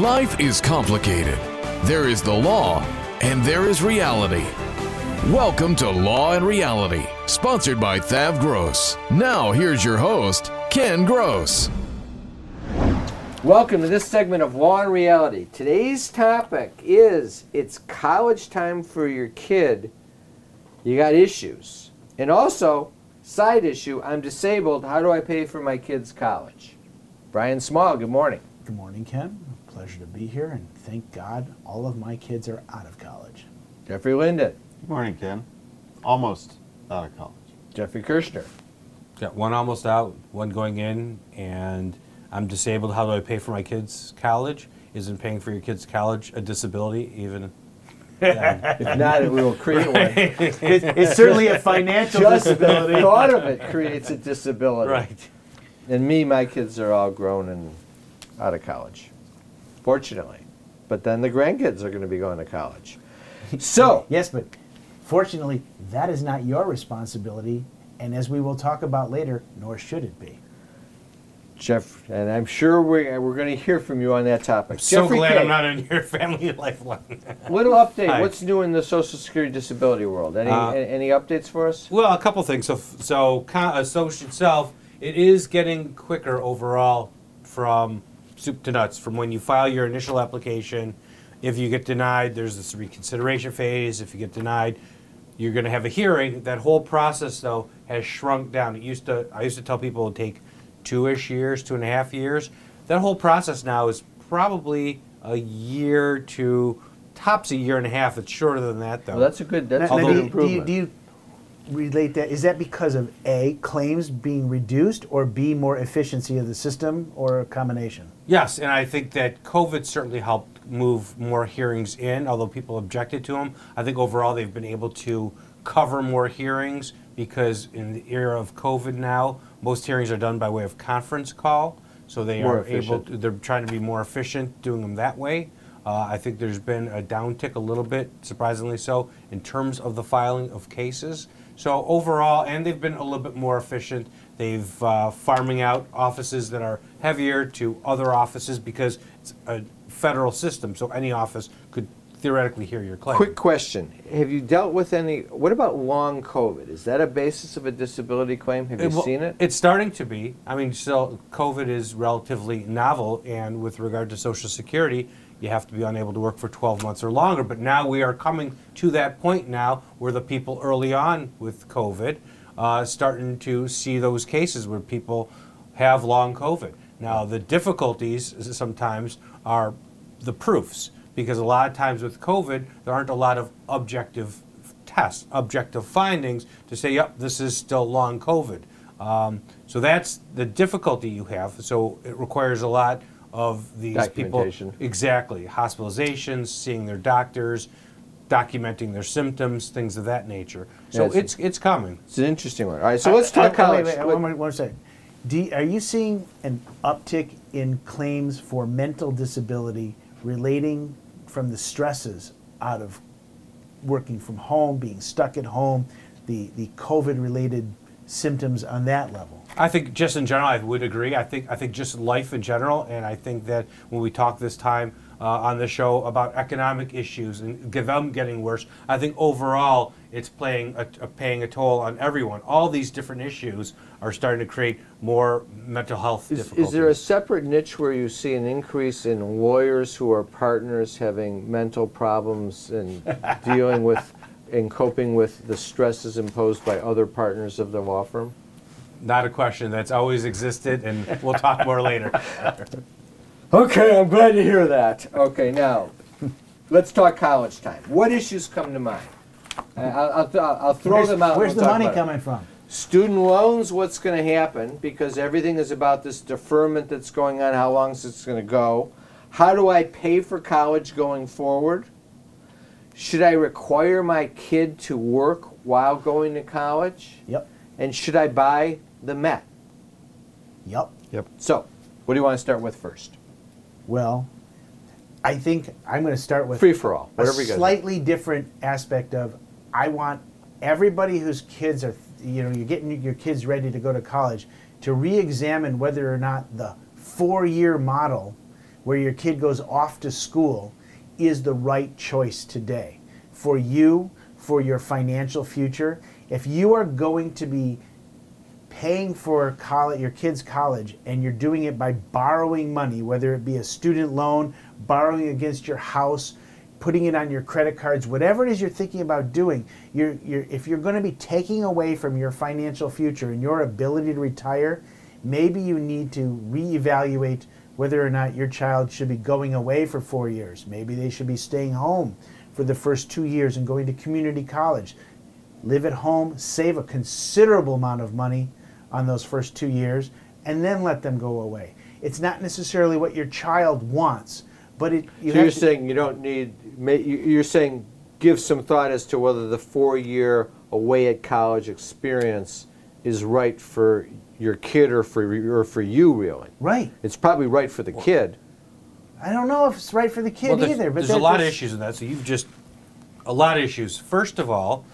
Life is complicated. There is the law, and there is reality. Welcome to Law and Reality, sponsored by Thav Gross. Now, here's your host, Ken Gross. Welcome to this segment of Law and Reality. Today's topic is it's college time for your kid. You got issues. And also, side issue, I'm disabled. How do I pay for my kid's college? Brian Small, good morning. Good morning, Ken. Pleasure to be here, and thank God all of my kids are out of college. Jeffrey Linden, Good morning, Ken. Almost out of college. Jeffrey Kirschner, Got one almost out, one going in, and I'm disabled. How do I pay for my kids' college? Isn't paying for your kids' college a disability? Even if not, we will create one. It's, it's certainly a financial Just the disability. thought of it creates a disability. right. And me, my kids are all grown and out of college, fortunately. But then the grandkids are going to be going to college. So, Yes, but fortunately, that is not your responsibility, and as we will talk about later, nor should it be. Jeff, and I'm sure we're, we're going to hear from you on that topic. So Jeffrey glad K, I'm not in your family lifeline. Little update. Hi. What's new in the Social Security disability world? Any Uh, any updates for us? well, a couple things. So, so co- uh, social itself, it is getting quicker overall from soup to nuts. From when you file your initial application, if you get denied, there's this reconsideration phase. If you get denied, you're going to have a hearing. That whole process, though, has shrunk down. It used to. I used to tell people it would take two-ish years, two and a half years. That whole process now is probably a year to tops a year and a half. It's shorter than that, though. Well, that's a good. That's a now, good do, you, do, you, improvement. do you relate that? Is that because of A, claims being reduced, or B, more efficiency of the system, or a combination? Yes, and I think that COVID certainly helped move more hearings in, although people objected to them. I think overall they've been able to cover more hearings because in the era of COVID now, most hearings are done by way of conference call. So they More are able, to, they're trying to be more efficient doing them that way. Uh, I think there's been a downtick a little bit, surprisingly so, in terms of the filing of cases. So overall, and they've been a little bit more efficient. They've uh, farming out offices that are heavier to other offices because it's a federal system. So any office could theoretically hear your claim. Quick question: Have you dealt with any? What about long COVID? Is that a basis of a disability claim? Have you well, seen it? It's starting to be. I mean, still, COVID is relatively novel, and with regard to Social Security, you have to be unable to work for 12 months or longer. But now we are coming to that point now where the people early on with COVID uh, starting to see those cases where people have long COVID. Now, the difficulties sometimes are the proofs, because a lot of times with COVID, there aren't a lot of objective tests, objective findings to say, yep, this is still long COVID. Um, so that's the difficulty you have. So it requires a lot of these people. Documentation. Exactly. Hospitalizations, seeing their doctors, documenting their symptoms, things of that nature. So Yes. it's it's coming. It's an interesting one. All right, so let's talk college. Wait, wait, one, more- one second. Do you- are you seeing an uptick in claims for mental disability relating from the stresses out of working from home, being stuck at home, the, the COVID-related symptoms on that level? I think just in general, I would agree. I think I think just life in general, and I think that when we talk this time uh, on the show about economic issues and them getting worse, I think overall it's playing a, a paying a toll on everyone. All these different issues are starting to create more mental health Is, difficulties. is there a separate niche where you see an increase in lawyers who are partners having mental problems and dealing with and coping with the stresses imposed by other partners of the law firm? Not a question that's always existed, and we'll talk more later. Okay, I'm glad to hear that. Okay, now let's talk college time. What issues come to mind? I'll, I'll, th- I'll throw Where's, them out. and where's we'll the talk money about it. coming from? Student loans, what's going to happen? Because everything is about this deferment that's going on. How long is it going to go? How do I pay for college going forward? Should I require my kid to work while going to college? Yep. And should I buy the Met? Yep. Yep. So, what do you want to start with first? Well, I think I'm going to start with Free for all, a whatever you got. slightly different aspect of I want everybody whose kids are you know you're getting your kids ready to go to college to re-examine whether or not the four-year model where your kid goes off to school is the right choice today for you for your financial future. If you are going to be paying for college, your kid's college, and you're doing it by borrowing money, whether it be a student loan, borrowing against your house, putting it on your credit cards, whatever it is you're thinking about doing, you're, you're, if you're going to be taking away from your financial future and your ability to retire, maybe you need to reevaluate whether or not your child should be going away for four years. Maybe they should be staying home for the first two years and going to community college. Live at home, save a considerable amount of money on those first two years, and then let them go away. It's not necessarily what your child wants, but it. You so you're to- saying you don't need. You're saying give some thought as to whether the four-year away at college experience is right for your kid or for or for you really. right. It's probably right for the kid. I don't know if it's right for the kid Well, there's, either, but there's that- a lot of that's- issues in that. So you've just a lot of issues. First of all,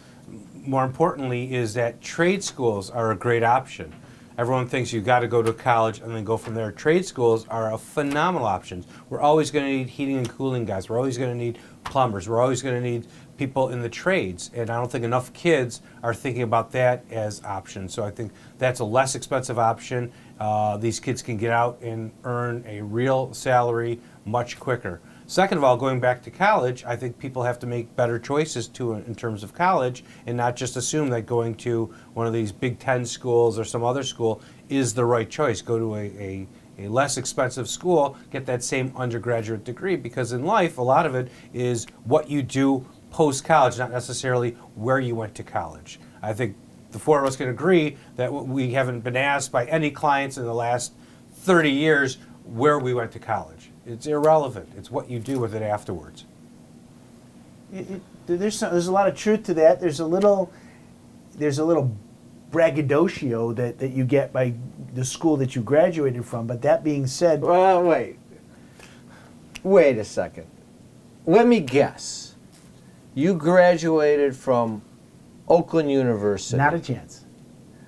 more importantly, is that trade schools are a great option. Everyone thinks you've got to go to college and then go from there. Trade schools are a phenomenal option. We're always going to need heating and cooling guys. We're always going to need plumbers. We're always going to need people in the trades. And I don't think enough kids are thinking about that as options. So I think that's a less expensive option. Uh, these kids can get out and earn a real salary much quicker. Second of all, going back to college, I think people have to make better choices too in terms of college and not just assume that going to one of these Big Ten schools or some other school is the right choice. Go to a, a, a less expensive school, get that same undergraduate degree because in life, a lot of it is what you do post college, not necessarily where you went to college. I think the four of us can agree that we haven't been asked by any clients in the last 30 years where we went to college. It's irrelevant. It's what you do with it afterwards. it- it- there's some, there's a lot of truth to that. There's a little there's a little braggadocio that, that you get by the school that you graduated from. But that being said, Well, wait. Wait a second. Let me guess. You graduated from Oakland University, not a chance.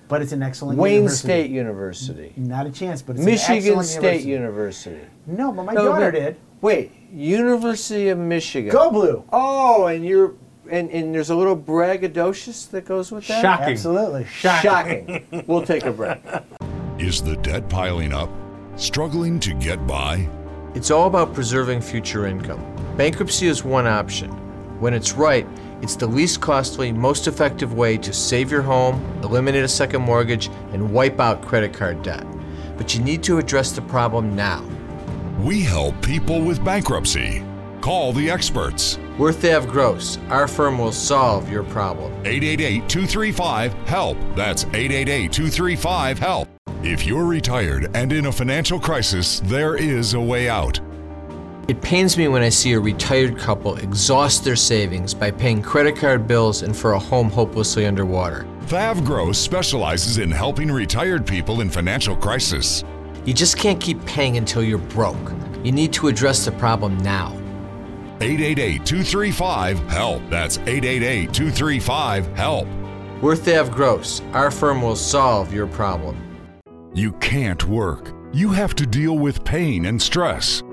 But it's an excellent Wayne university. State University, Not a chance, but it's an Michigan excellent State university. University. No, but my No, daughter but- did. Wait, University of Michigan. Go blue. Oh, and you're and, and there's a little braggadocious that goes with that. Shocking. Absolutely. Shocking. we'll take a break. Is the debt piling up? Struggling to get by? It's all about preserving future income. Bankruptcy is one option. When it's right, it's the least costly, most effective way to save your home, eliminate a second mortgage, and wipe out credit card debt. But you need to address the problem now. We help people with bankruptcy. Call the experts. We're Thav Gross, our firm will solve your problem. 888 235 HELP. That's 888 235 HELP. If you're retired and in a financial crisis, there is a way out. It pains me when I see a retired couple exhaust their savings by paying credit card bills and for a home hopelessly underwater. Thav Gross specializes in helping retired people in financial crisis. You just can't keep paying until you're broke. You need to address the problem now. 888 235 HELP. That's 888 235 HELP. We're Thav Gross, our firm will solve your problem. You can't work. You have to deal with pain and stress.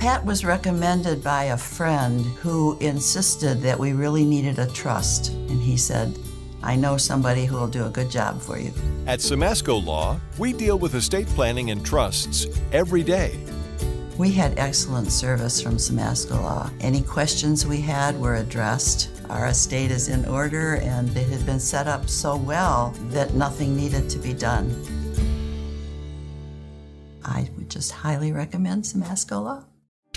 Pat was recommended by a friend who insisted that we really needed a trust. And he said, I know somebody who will do a good job for you. At Simasko Law, we deal with estate planning and trusts every day. We had excellent service from Simasko Law. Any questions we had were addressed. our estate is in order and it had been set up so well that nothing needed to be done. I would just highly recommend Simasko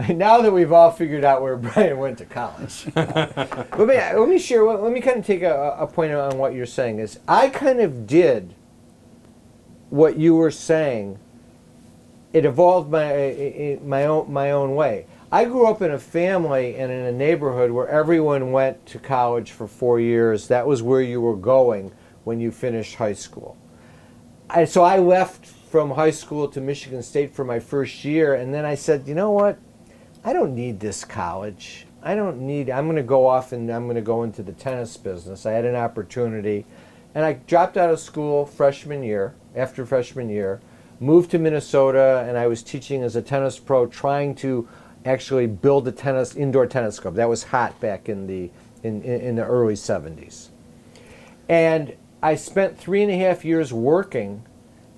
now that we've all figured out where Brian went to college, let me let me share. Let me kind of take a, a point on what you're saying. Is I kind of did what you were saying. It evolved my my own my own way. I grew up in a family and in a neighborhood where everyone went to college for four years. That was where you were going when you finished high school. I, so I left from high school to Michigan State for my first year, and then I said, you know what? I don't need this college. I don't need, I'm going to go off and I'm going to go into the tennis business. I had an opportunity. And I dropped out of school freshman year, after freshman year, moved to Minnesota, and I was teaching as a tennis pro, trying to actually build a tennis indoor tennis club. That was hot back in the in, in, the early 70s. And I spent three and a half years working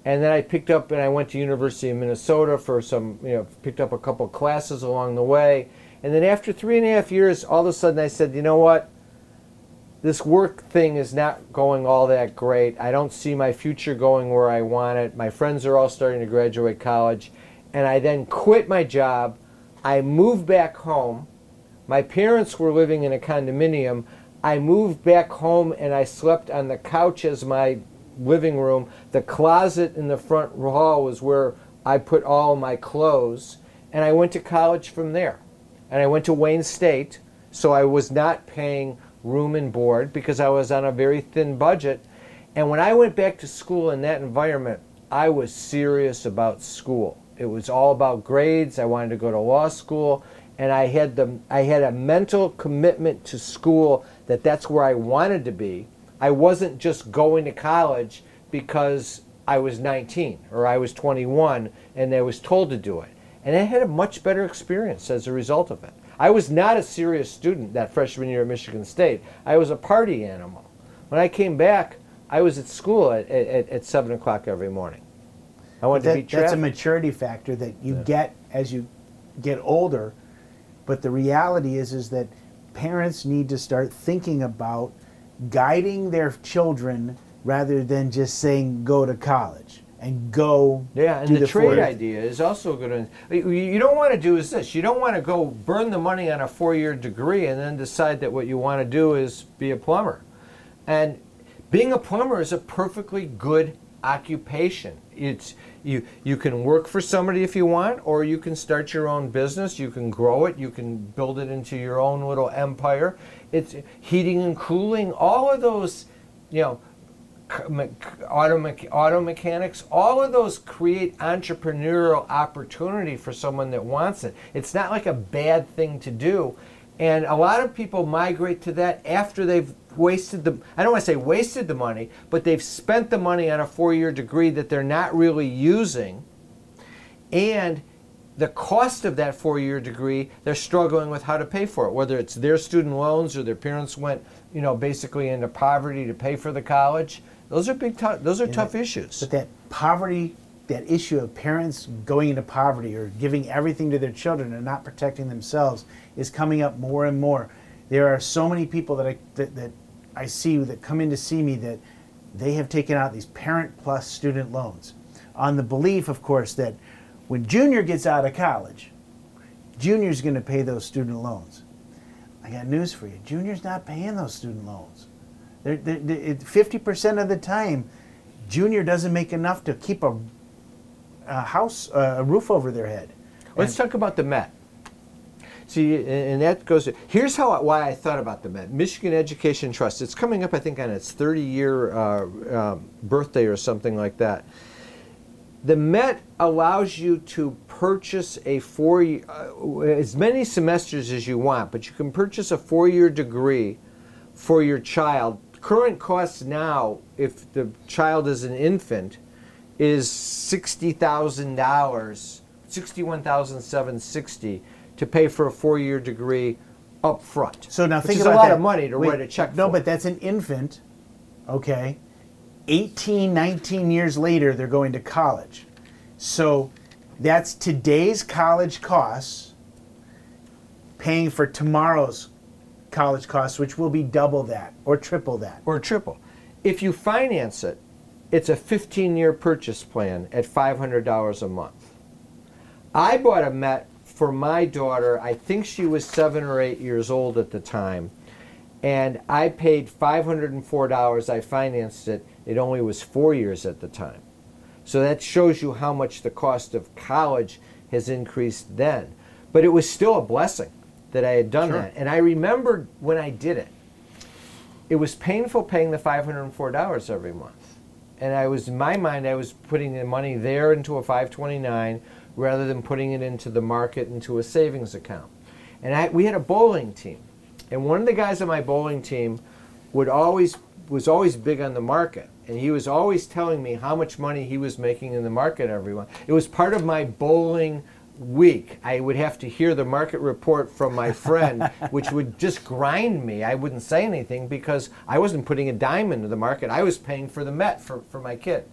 and then I picked up and I went to University of Minnesota for some, you know, picked up a couple classes along the way. And then after three and a half years, all of a sudden I said, you know what? This work thing is not going all that great. I don't see my future going where I want it. My friends are all starting to graduate college. And I then quit my job. I moved back home. My parents were living in a condominium. I moved back home and I slept on the couch as my living room. The closet in the front hall was where I put all my clothes. And I went to college from there. And I went to Wayne State, so I was not paying room and board because I was on a very thin budget. And when I went back to school in that environment, I was serious about school. It was all about grades. I wanted to go to law school, and I had the I had a mental commitment to school that that's where I wanted to be. I wasn't just going to college because I was 19 or I was 21 and I was told to do it. And I had a much better experience as a result of it. I was not a serious student that freshman year at Michigan State. I was a party animal. When I came back, I was at school at, at, at 7 o'clock every morning. I went that, to beat traffic. That's a maturity factor that you yeah. get as you get older. But the reality is, is that parents need to start thinking about guiding their children rather than just saying go to college and go yeah and the, the, trade idea is also good you don't want to do is this you don't want to go burn the money on a four-year degree and then decide that what you want to do is be a plumber. And being a plumber is a perfectly good occupation. It's you you can work for somebody if you want or you can start your own business you can grow it you can build it into your own little empire it's heating and cooling, all of those, you know, auto, auto mechanics, all of those create entrepreneurial opportunity for someone that wants it. It's not like a bad thing to do. And a lot of people migrate to that after they've wasted the, I don't want to say wasted the money, but they've spent the money on a four year degree that they're not really using. And the cost of that four-year degree, they're struggling with how to pay for it. Whether it's their student loans or their parents went, you know, basically into poverty to pay for the college. Those are big. T- those are yeah, tough issues. But that poverty, that issue of parents going into poverty or giving everything to their children and not protecting themselves, is coming up more and more. There are so many people that I that, that I see that come in to see me that they have taken out these parent plus student loans on the belief, of course, that when Junior gets out of college, Junior's going to pay those student loans. I got news for you. Junior's not paying those student loans. They're, they're, they're, 50% of the time, Junior doesn't make enough to keep a, a house, uh, a roof over their head. Let's talk about the Met. See, and- and that goes. Here's how why I thought about the Met. Michigan Education Trust. It's coming up, I think, on its 30-year uh, um, birthday or something like that. The Met allows you to purchase a four, uh, as many semesters as you want, but you can purchase a four-year degree for your child. Current cost now, if the child is an infant, is sixty thousand dollars, sixty-one thousand seven sixty, to pay for a four-year degree up front. So now think about a lot that. of money to Wait, write a check No, for. but that's an infant, okay? 18, 19 years later, they're going to college. So that's today's college costs paying for tomorrow's college costs, which will be double that or triple that. or triple. If you finance it, it's a 15 year purchase plan at $500 a month. I bought a Met for my daughter, I think she was seven or eight years old at the time, and I paid $504. I financed it. It only was four years at the time. So that shows you how much the cost of college has increased then. But it was still a blessing that I had done that. And I remembered when I did it it was painful paying the $504 every month. And I was, in my mind, I was putting the money there into a 529 rather than putting it into the market into a savings account. And I, we had a bowling team. And one of the guys on my bowling team would always, was always big on the market. And he was always telling me how much money he was making in the market every month. It was part of my bowling week, I would have to hear the market report from my friend, which would just grind me. I wouldn't say anything because I wasn't putting a dime into the market. I was paying for the Met for, for my kid.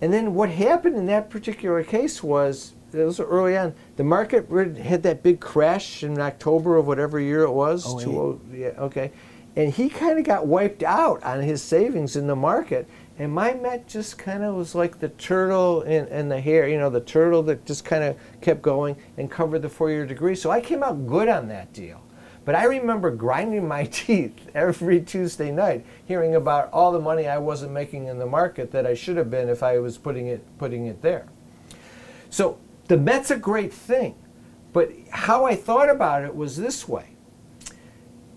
And then what happened in that particular case was, it was early on, the market had that big crash in October of whatever year it was. Oh. 20 yeah, okay. And he kind of got wiped out on his savings in the market. And my Met just kind of was like the turtle in, in the hare, you know, the turtle that just kind of kept going and covered the four year degree. So I came out good on that deal. But I remember grinding my teeth every Tuesday night, hearing about all the money I wasn't making in the market that I should have been if I was putting it putting it there. So the Met's a great thing, but how I thought about it was this way.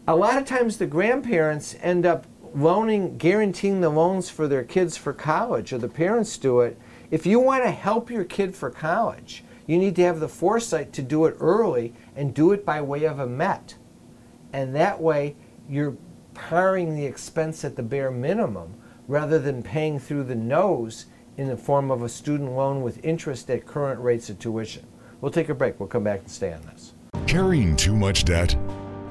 A lot of times the grandparents end up loaning, guaranteeing the loans for their kids for college, or the parents do it. If you want to help your kid for college, you need to have the foresight to do it early and do it by way of a Met. And that way, you're paring the expense at the bare minimum rather than paying through the nose in the form of a student loan with interest at current rates of tuition. We'll take a break. We'll come back and stay on this. Carrying too much debt?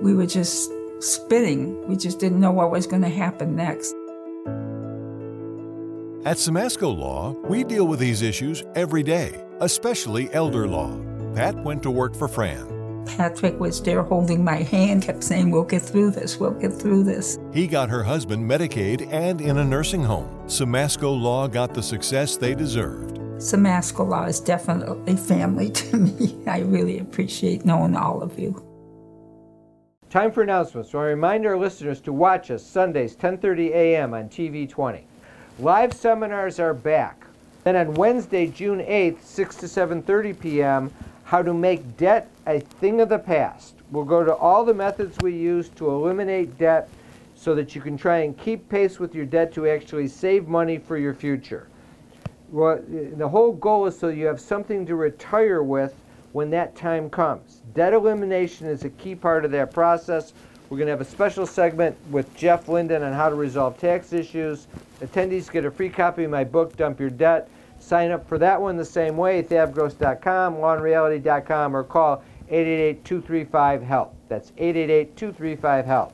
We were just spinning. We just didn't know what was going to happen next. At Simasko Law, we deal with these issues every day, especially elder law. Pat went to work for Fran. Patrick was there holding my hand, kept saying, We'll get through this, we'll get through this. He got her husband Medicaid and in a nursing home. Simasko Law got the success they deserved. Simasko Law is definitely family to me. I really appreciate knowing all of you. Time for announcements. So I remind our listeners to watch us Sundays, 10:30 a.m. on TV 20. Live seminars are back. Then on Wednesday, June 8th, 6 to 7:30 p.m., how to make debt a thing of the past We'll go to all the methods we use to eliminate debt so that you can try and keep pace with your debt to actually save money for your future. Well, the whole goal is so you have something to retire with when that time comes. Debt elimination is a key part of that process. We're going to have a special segment with Jeff Linden on how to resolve tax issues. Attendees get a free copy of my book, Dump Your Debt. Sign up for that one the same way, thavgross.com, lawandreality.com, or call 888-235-HELP. That's 888-235-HELP.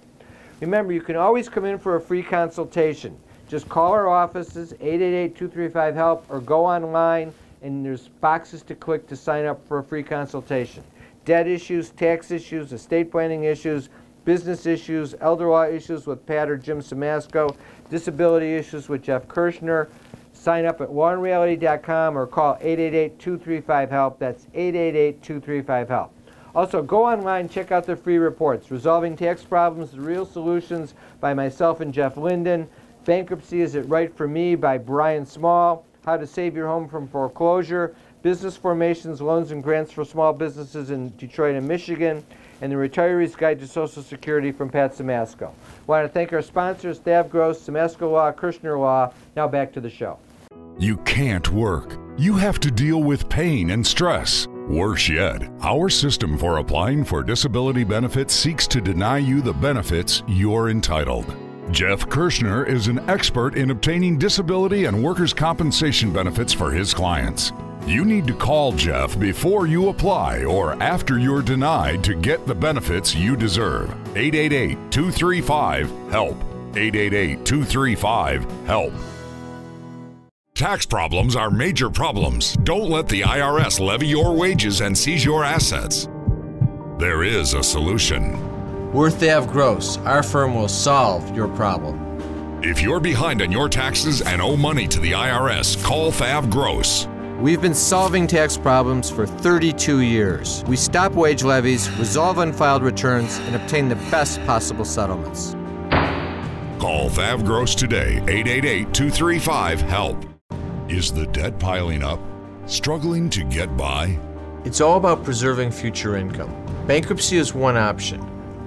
Remember, you can always come in for a free consultation. Just call our offices, 888-235-HELP, or go online, and there's boxes to click to sign up for a free consultation. Debt issues, tax issues, estate planning issues, business issues, elder law issues with Pat or Jim Simasko, disability issues with Jeff Kirschner. Sign up at lawandreality.com or call 888-235-HELP. That's 888-235-HELP. Also, go online, check out the free reports. Resolving Tax Problems, The Real Solutions by myself and Jeff Linden. Bankruptcy, Is It Right for Me by Brian Small. How to Save Your Home from Foreclosure. Business Formations, Loans and Grants for Small Businesses in Detroit and Michigan. And The Retiree's Guide to Social Security from Pat Simasko. I want to thank our sponsors, Stavros, Simasko Law, Kirschner Law. Now back to the show. You can't work. You have to deal with pain and stress. Worse yet, our system for applying for disability benefits seeks to deny you the benefits you're entitled. Jeff Kirschner is an expert in obtaining disability and workers' compensation benefits for his clients. You need to call Jeff before you apply or after you're denied to get the benefits you deserve. 888 235 HELP. 888 235 HELP. Tax problems are major problems. Don't let the IRS levy your wages and seize your assets. There is a solution. We're Thav Gross, our firm will solve your problem. If you're behind on your taxes and owe money to the IRS, call Thav Gross. We've been solving tax problems for 32 years. We stop wage levies, resolve unfiled returns, and obtain the best possible settlements. Call Thav Gross today, 888 235 HELP. Is the debt piling up? Struggling to get by? It's all about preserving future income. Bankruptcy is one option.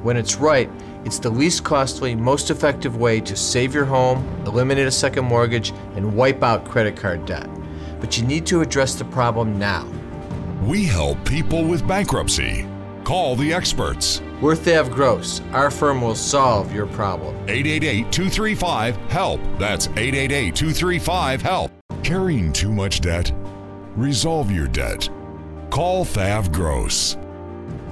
When it's right, it's the least costly, most effective way to save your home, eliminate a second mortgage, and wipe out credit card debt. But you need to address the problem now. We help people with bankruptcy. Call the experts. We're Thav Gross, our firm will solve your problem. 888 235 HELP. That's 888 235 HELP. Carrying too much debt? Resolve your debt. Call Thav Gross.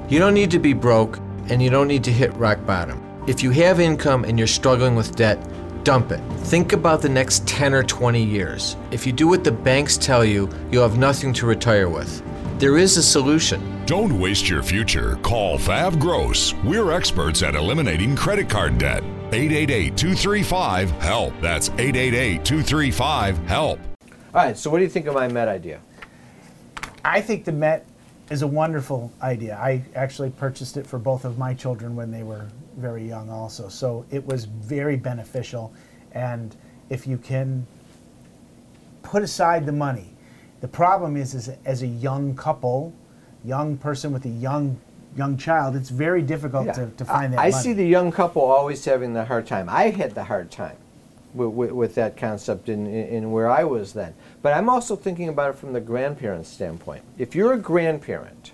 You don't need to be broke, and you don't need to hit rock bottom. If you have income and you're struggling with debt, dump it. Think about the next 10 or 20 years. If you do what the banks tell you, you'll have nothing to retire with. There is a solution. Don't waste your future. Call Thav Gross. We're experts at eliminating credit card debt. 888 235 HELP. That's 888 235 HELP. All right, so what do you think of my Met idea? I think the Met is a wonderful idea. I actually purchased it for both of my children when they were very young, also. So it was very beneficial. And if you can put aside the money, the problem is, is as a young couple, young person with a young young child, it's very difficult to, to find that I money. see the young couple always having the hard time. I had the hard time with, with, that concept in, in, where I was then. But I'm also thinking about it from the grandparent standpoint. If you're a grandparent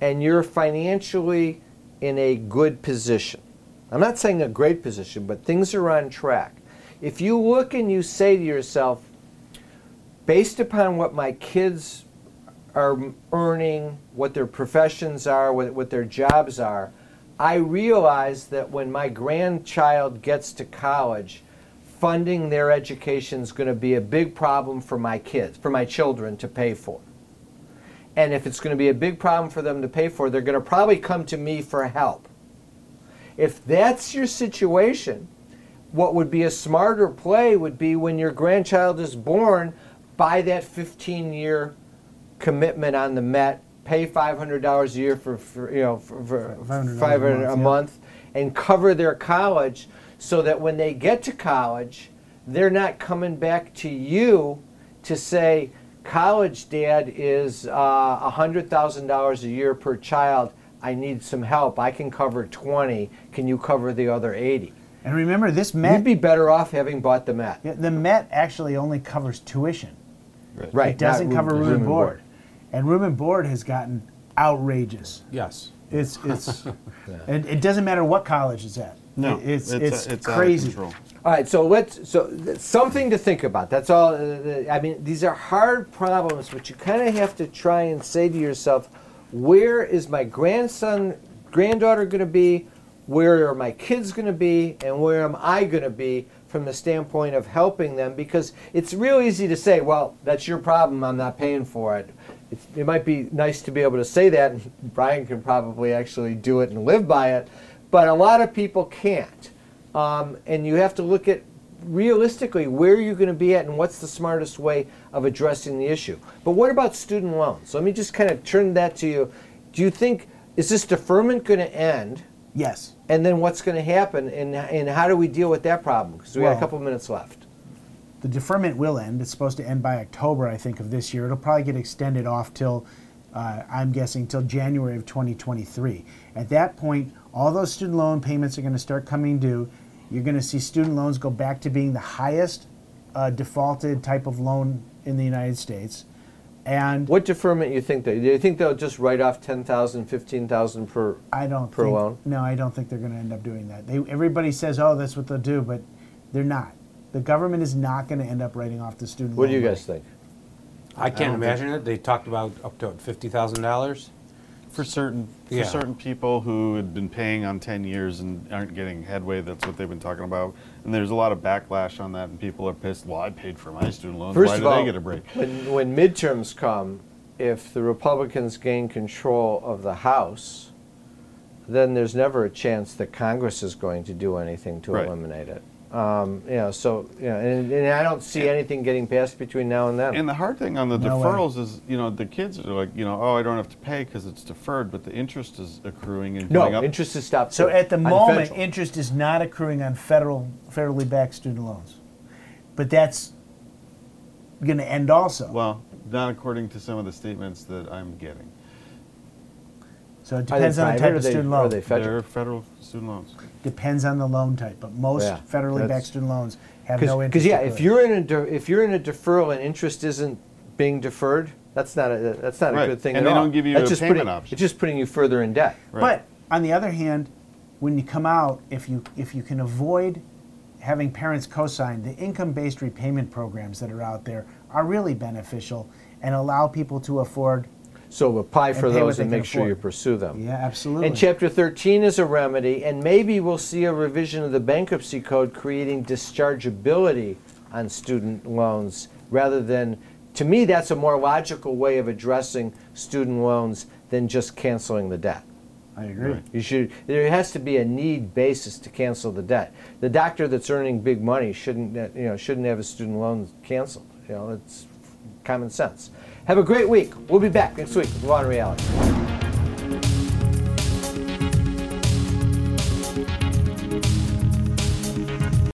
and you're financially in a good position, I'm not saying a great position, but things are on track. If you look and you say to yourself, based upon what my kids are earning, what their professions are, what, what their jobs are, I realize that when my grandchild gets to college, funding their education is going to be a big problem for my kids, for my children to pay for. And if it's going to be a big problem for them to pay for, they're going to probably come to me for help. If that's your situation, what would be a smarter play would be when your grandchild is born, buy that 15 year commitment on the Met, pay $500 a year for, for you know for, for $500 a month, yeah. month and cover their college so that when they get to college, they're not coming back to you to say, college dad is uh, $100,000 a year per child. I need some help. I can cover 20. Can you cover the other 80? And remember, this Met. You'd be better off having bought the Met. yeah, the Met actually only covers tuition. Right. It doesn't not cover room- room and board. And room and board has gotten outrageous. Yes. It's it's, and it doesn't matter what college it's at. No, It- it's it's, it's, it's of crazy. control. All right, so let's so something to think about. That's all. Uh, uh, I mean, these are hard problems, but you kind of have to try and say to yourself, where is my grandson, granddaughter going to be? Where are my kids going to be? And where am I going to be from the standpoint of helping them? Because it's real easy to say, well, that's your problem. I'm not paying for it. It's, it might be nice to be able to say that, and Brian can probably actually do it and live by it, but a lot of people can't. Um, and you have to look at realistically where you're going to be at and what's the smartest way of addressing the issue. But what about student loans? Let me just kind of turn that to you. Do you think is this deferment going to end? Yes. And then what's going to happen, and, and how do we deal with that problem? Because we got a Well- couple minutes left. The deferment will end. It's supposed to end by October, I think, of this year. It'll probably get extended off till, uh, I'm guessing, till January of 2023. At that point, all those student loan payments are going to start coming due. You're going to see student loans go back to being the highest uh, defaulted type of loan in the United States. And What deferment you think they? Do you think they'll just write off 10,000, 15,000 per? I don't per think, loan? No, I don't think they're going to end up doing that. They, everybody says, "Oh, that's what they'll do," but they're not. The government is not going to end up writing off the student What do you money. guys think? I can't don't think- imagine it. They talked about up to fifty thousand dollars. For certain for Yeah. certain people who had been paying on 10 years and aren't getting headway, that's what they've been talking about. And there's a lot of backlash on that, and people are pissed. Well, I paid for my student loans. First Why of did all, they get a break? When, when midterms come, if the Republicans gain control of the House, then there's never a chance that Congress is going to do anything to Right. eliminate it. Um, you know, so you know, and, and I don't see anything getting passed between now and then. And the hard thing on the No way. deferrals is, you know, the kids are like, you know, oh, I don't have to pay because it's deferred, but the interest is accruing and going no, up. interest is stopped. So too, at the on moment, federal. interest is not accruing on federal, federally backed student loans, but that's going to end also. Well, not according to some of the statements that I'm getting. So it depends on the private type or of they- student or loan. they federal? They're federal student loans. Depends on the loan type, but most Yeah, federally that's- backed student loans have no interest. Because yeah, accrued. if you're in a de- if you're in a deferral and interest isn't being deferred, that's not a that's not a Right, good thing and at they all. don't give you That's a just payment putting, option. It's just putting you further in debt. Right. But on the other hand, when you come out, if you if you can avoid having parents co-sign, the income-based repayment programs that are out there are really beneficial and allow people to afford. So apply for And pay what those they and can make sure you pursue them. Yeah, absolutely. And Chapter 13 is a remedy, and maybe we'll see a revision of the bankruptcy code creating dischargeability on student loans rather than, to me, that's a more logical way of addressing student loans than just canceling the debt. I agree. You should. There has to be a need basis to cancel the debt. The doctor that's earning big money shouldn't, uh, you know, shouldn't have his student loans canceled. You know, it's common sense. Have a great week. We'll be back next week with Law and Reality.